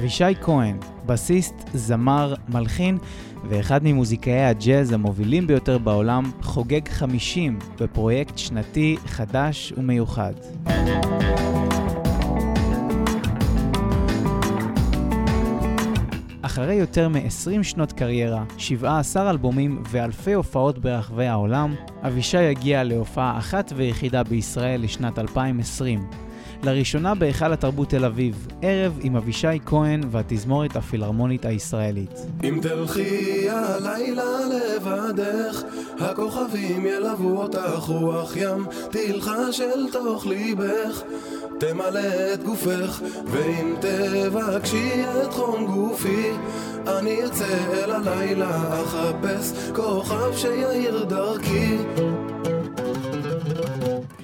אבישי כהן, בסיסט, זמר, מלחין ואחד ממוזיקאי הג'אז המובילים ביותר בעולם, חוגג 50 בפרויקט שנתי חדש ומיוחד. אחרי יותר מ-20 שנות קריירה, 17 אלבומים ואלפי הופעות ברחבי העולם, אבישי הגיע להופעה אחת ויחידה בישראל לשנת 2020. לראשונה בהיכל התרבות תל אביב, ערב עם אבישי כהן והתזמורת הפילהרמונית הישראלית. אם תלכי הלילה לבדך, הכוכבים ילוו אותך רוח ים, תלחש אל תוך ליבך. תמלא את גופך, ואם תבקשי את חום גופי, אני אצא אל הלילה, אחפש כוכב שיאיר דרכי.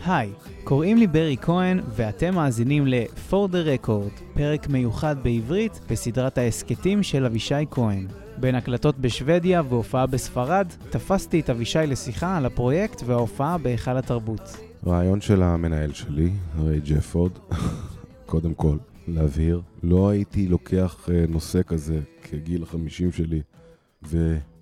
היי, קוראים לי ברי כהן, ואתם מאזינים ל-For the Record, פרק מיוחד בעברית בסדרת ההסכתים של אבישי כהן. בין הקלטות בשוודיה והופעה בספרד, תפסתי את אבישי לשיחה על הפרויקט וההופעה בהיכל התרבות. רעיון של המנהל שלי, ריי ג'פורד, קודם כל, להבהיר, לא הייתי לוקח אה, נושא כזה כגיל החמישים שלי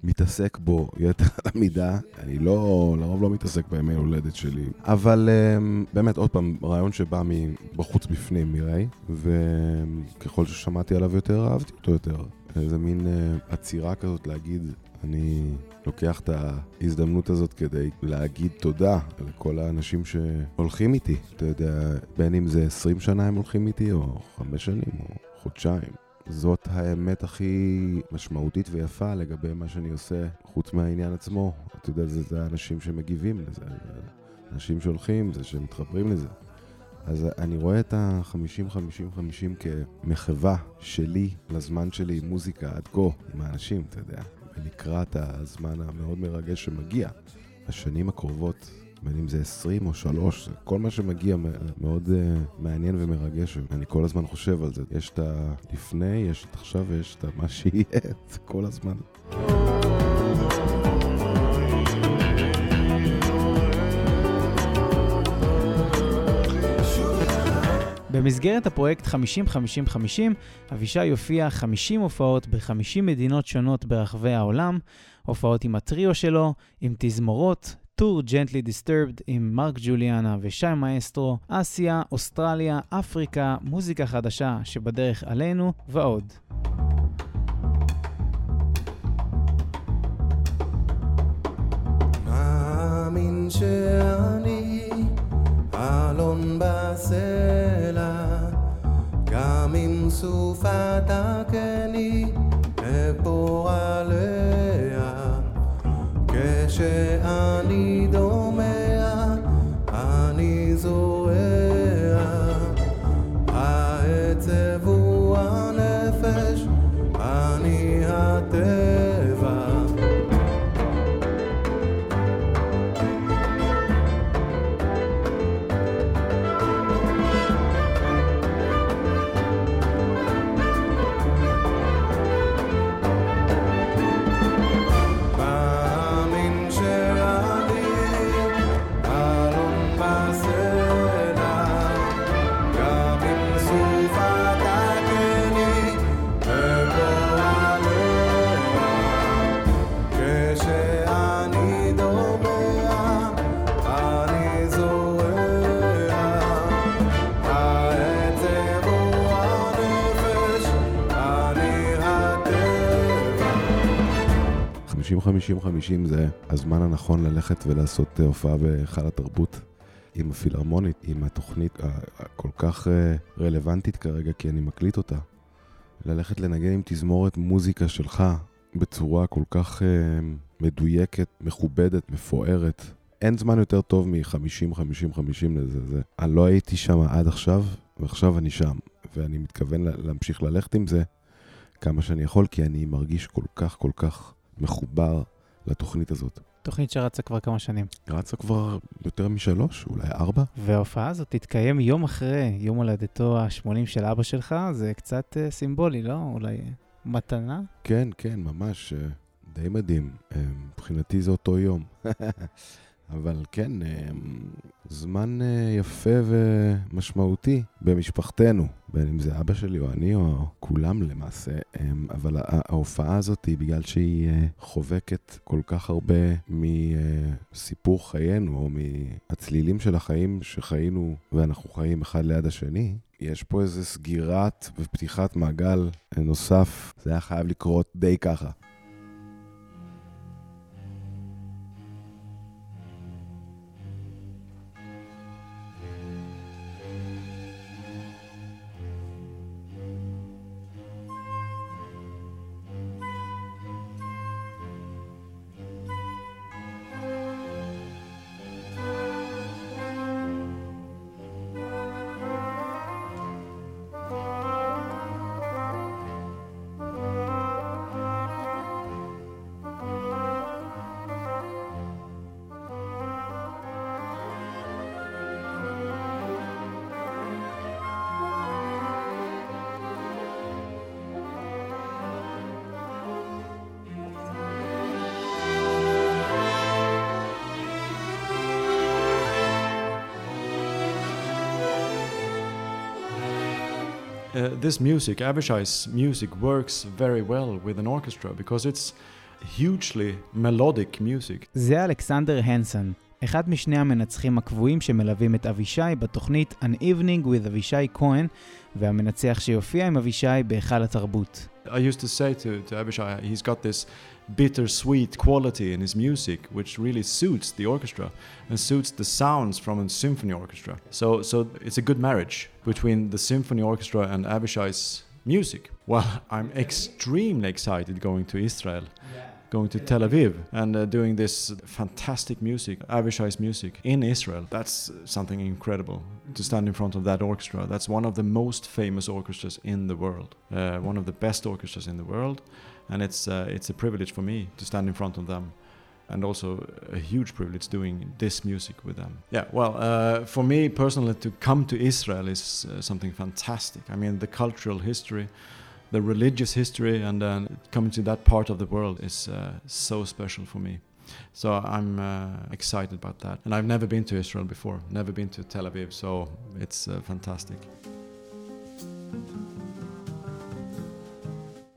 ומתעסק בו יתר המידה. אני לא, לרוב לא מתעסק בימי הולדת שלי. אבל אה, באמת, עוד פעם, רעיון שבא מבחוץ בפנים מריי, וככל ששמעתי עליו יותר, אהבתי אותו יותר. איזה מין אה, עצירה כזאת להגיד, אני לוקח את ההזדמנות הזאת כדי להגיד תודה לכל האנשים שהולכים איתי. אתה יודע, בין אם זה 20 שנה הם הולכים איתי, או 5 שנים, או חודשיים. זאת האמת הכי משמעותית ויפה לגבי מה שאני עושה, חוץ מהעניין עצמו. אתה יודע, זה, זה האנשים שמגיבים לזה, זה אנשים שהולכים, זה שמתחברים לזה. אז אני רואה את ה-50-50-50 כמחווה שלי לזמן שלי עם מוזיקה עד כה, עם האנשים, אתה יודע. ולקראת הזמן המאוד מרגש שמגיע, השנים הקרובות, בין אם זה 20 או 3, כל מה שמגיע מאוד uh, מעניין ומרגש, ואני כל הזמן חושב על זה. יש את הלפני, יש את עכשיו ויש את מה שיהיה, זה כל הזמן. במסגרת הפרויקט 50-50-50, אבישי יופיע 50 הופעות ב-50 מדינות שונות ברחבי העולם, הופעות עם הטריו שלו, עם תזמורות, טור Gently Disturbed עם מרק ג'וליאנה ושי מאסטרו, אסיה, אוסטרליה, אפריקה, מוזיקה חדשה שבדרך עלינו ועוד. מאמין שאני אלון בסלע, גם אם סופה תקני אפור עליה, כשאני דומע, אני זורע, 50-50-50 זה הזמן הנכון ללכת ולעשות אה, הופעה בהיכל התרבות עם הפילהרמונית, עם התוכנית הכל כך אה, רלוונטית כרגע, כי אני מקליט אותה. ללכת לנגן עם תזמורת מוזיקה שלך בצורה כל כך אה, מדויקת, מכובדת, מפוארת. אין זמן יותר טוב מ-50-50-50 לזה. זה. אני לא הייתי שם עד עכשיו, ועכשיו אני שם. ואני מתכוון לה- להמשיך ללכת עם זה כמה שאני יכול, כי אני מרגיש כל כך כל כך מחובר לתוכנית הזאת. תוכנית שרצה כבר כמה שנים. רצה כבר יותר משלוש, אולי ארבע? וההופעה הזאת תתקיים יום אחרי יום הולדתו ה-80 של אבא שלך, זה קצת uh, סימבולי, לא? אולי מתנה? כן, כן, ממש, אה, די מדהים. אה, מבחינתי זה אותו יום. אבל כן, זמן יפה ומשמעותי במשפחתנו, בין אם זה אבא שלי או אני או כולם למעשה, אבל ההופעה הזאת, בגלל שהיא חובקת כל כך הרבה מסיפור חיינו או מהצלילים של החיים שחיינו ואנחנו חיים אחד ליד השני, יש פה איזה סגירת ופתיחת מעגל נוסף, זה היה חייב לקרות די ככה. uh, this music, Abishai's music, works very well with an orchestra because it's hugely melodic music. זה אלכסנדר הנסון, אחד משני המנצחים הקבועים שמלווים את אבישי בתוכנית An Evening with אבישי כהן, והמנצח שיופיע עם אבישי בהיכל התרבות. I used to say to, to Abishai, he's got this bittersweet quality in his music, which really suits the orchestra and suits the sounds from a symphony orchestra. So, so it's a good marriage between the symphony orchestra and Abishai's music. Well, I'm extremely excited going to Israel. Going to Tel Aviv and uh, doing this fantastic music, Avishai's music in Israel. That's something incredible to stand in front of that orchestra. That's one of the most famous orchestras in the world, uh, one of the best orchestras in the world and it's uh, it's a privilege for me to stand in front of them and also a huge privilege doing this music with them. Yeah, well, uh, for me personally, to come to Israel is uh, something fantastic. I mean, the cultural history, the religious history, and uh, coming to that part of the world is uh, so special for me. So I'm uh, excited about that. And I've never been to Israel before, never been to Tel Aviv, so it's uh, fantastic.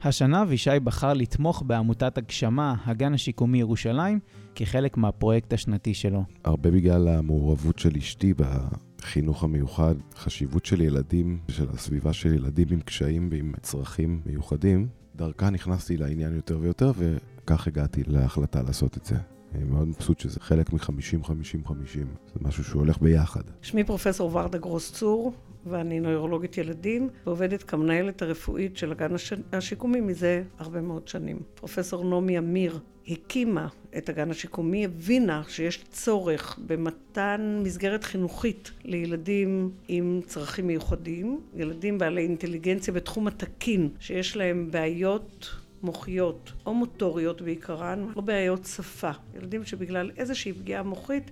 השנה אבישי בחר לתמוך בעמותת הגשמה, הגן השיקומי ירושלים, כחלק מהפרויקט השנתי שלו. הרבה בגלל המעורבות של אשתי בחינוך המיוחד, חשיבות של ילדים, של הסביבה של ילדים עם קשיים ועם צרכים מיוחדים, דרכה נכנסתי לעניין יותר ויותר, וכך הגעתי להחלטה לעשות את זה. אני מאוד מבסוט שזה חלק מ-50-50-50, זה משהו שהוא הולך ביחד. שמי פרופסור ורדה גרוס צור, ואני נוירולוגית ילדים, ועובדת כמנהלת הרפואית של הגן הש... השיקומי מזה הרבה מאוד שנים. פרופסור נעמי אמיר הקימה את הגן השיקומי, הבינה שיש צורך במתן מסגרת חינוכית לילדים עם צרכים מיוחדים, ילדים בעלי אינטליגנציה בתחום התקין, שיש להם בעיות מוחיות או מוטוריות בעיקרן, או בעיות שפה. ילדים שבגלל איזושהי פגיעה מוחית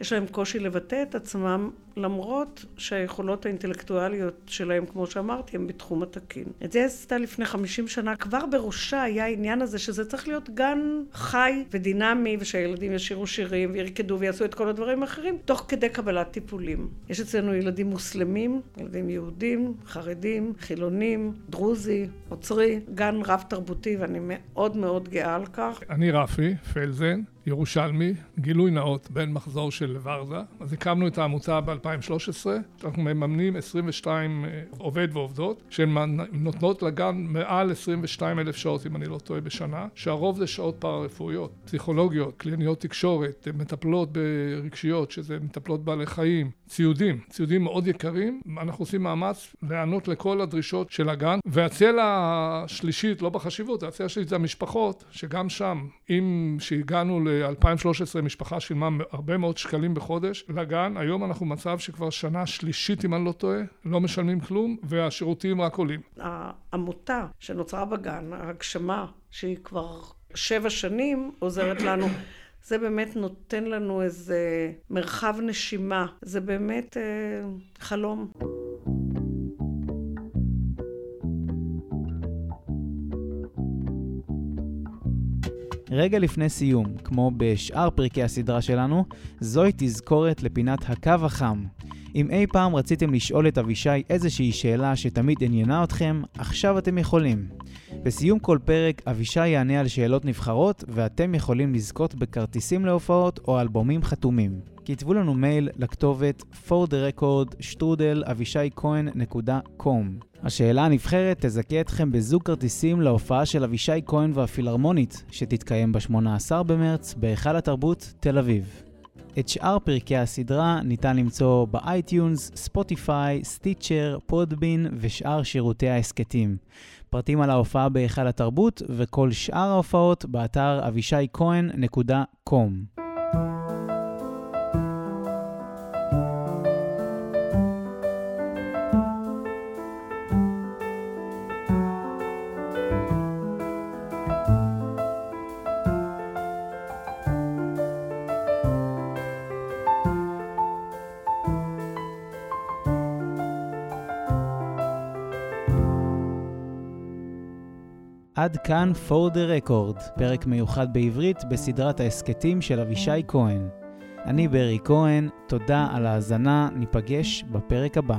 יש להם קושי לבטא את עצמם למרות שהיכולות האינטלקטואליות שלהם, כמו שאמרתי, הם בתחום התקין. את זה עשתה לפני 50 שנה. כבר בראשה היה העניין הזה שזה צריך להיות גן חי ודינמי, ושהילדים ישירו שירים וירקדו ויעשו את כל הדברים האחרים, תוך כדי קבלת טיפולים. יש אצלנו ילדים מוסלמים, ילדים יהודים, חרדים, חילונים, דרוזי, עוצרי, גן רב תרבותי, ואני מאוד מאוד גאה על כך. אני רפי פלזן. ירושלמי, גילוי נאות, בן מחזור של ורזה. אז הקמנו את העמותה ב-2013, אנחנו מממנים 22 אה, עובד ועובדות, שהן נותנות לגן מעל 22 אלף שעות, אם אני לא טועה, בשנה, שהרוב זה שעות פארה-רפואיות, פסיכולוגיות, קליניות תקשורת, מטפלות ברגשיות, שזה מטפלות בעלי חיים, ציודים, ציודים מאוד יקרים. אנחנו עושים מאמץ להיענות לכל הדרישות של הגן. והצלע השלישית, לא בחשיבות, הצלע השלישית זה המשפחות, שגם שם, אם שהגענו ל-2013, משפחה שילמה הרבה מאוד שקלים בחודש לגן, היום אנחנו במצב שכבר שנה שלישית, אם אני לא טועה, לא משלמים כלום, והשירותים רק עולים. העמותה שנוצרה בגן, ההגשמה, שהיא כבר שבע שנים, עוזרת לנו. זה באמת נותן לנו איזה מרחב נשימה. זה באמת אה, חלום. רגע לפני סיום, כמו בשאר פרקי הסדרה שלנו, זוהי תזכורת לפינת הקו החם. אם אי פעם רציתם לשאול את אבישי איזושהי שאלה שתמיד עניינה אתכם, עכשיו אתם יכולים. בסיום כל פרק, אבישי יענה על שאלות נבחרות, ואתם יכולים לזכות בכרטיסים להופעות או אלבומים חתומים. כתבו לנו מייל לכתובת for the record כהן.com. השאלה הנבחרת תזכה אתכם בזוג כרטיסים להופעה של אבישי כהן והפילהרמונית, שתתקיים ב-18 במרץ בהיכל התרבות תל אביב. את שאר פרקי הסדרה ניתן למצוא באייטיונס, ספוטיפיי, סטיצ'ר, פודבין ושאר שירותי ההסכתים. פרטים על ההופעה בהיכל התרבות וכל שאר ההופעות באתר אבישי-כהן.com. עד כאן For the Record, פרק מיוחד בעברית בסדרת ההסכתים של אבישי כהן. אני ברי כהן, תודה על ההאזנה, ניפגש בפרק הבא.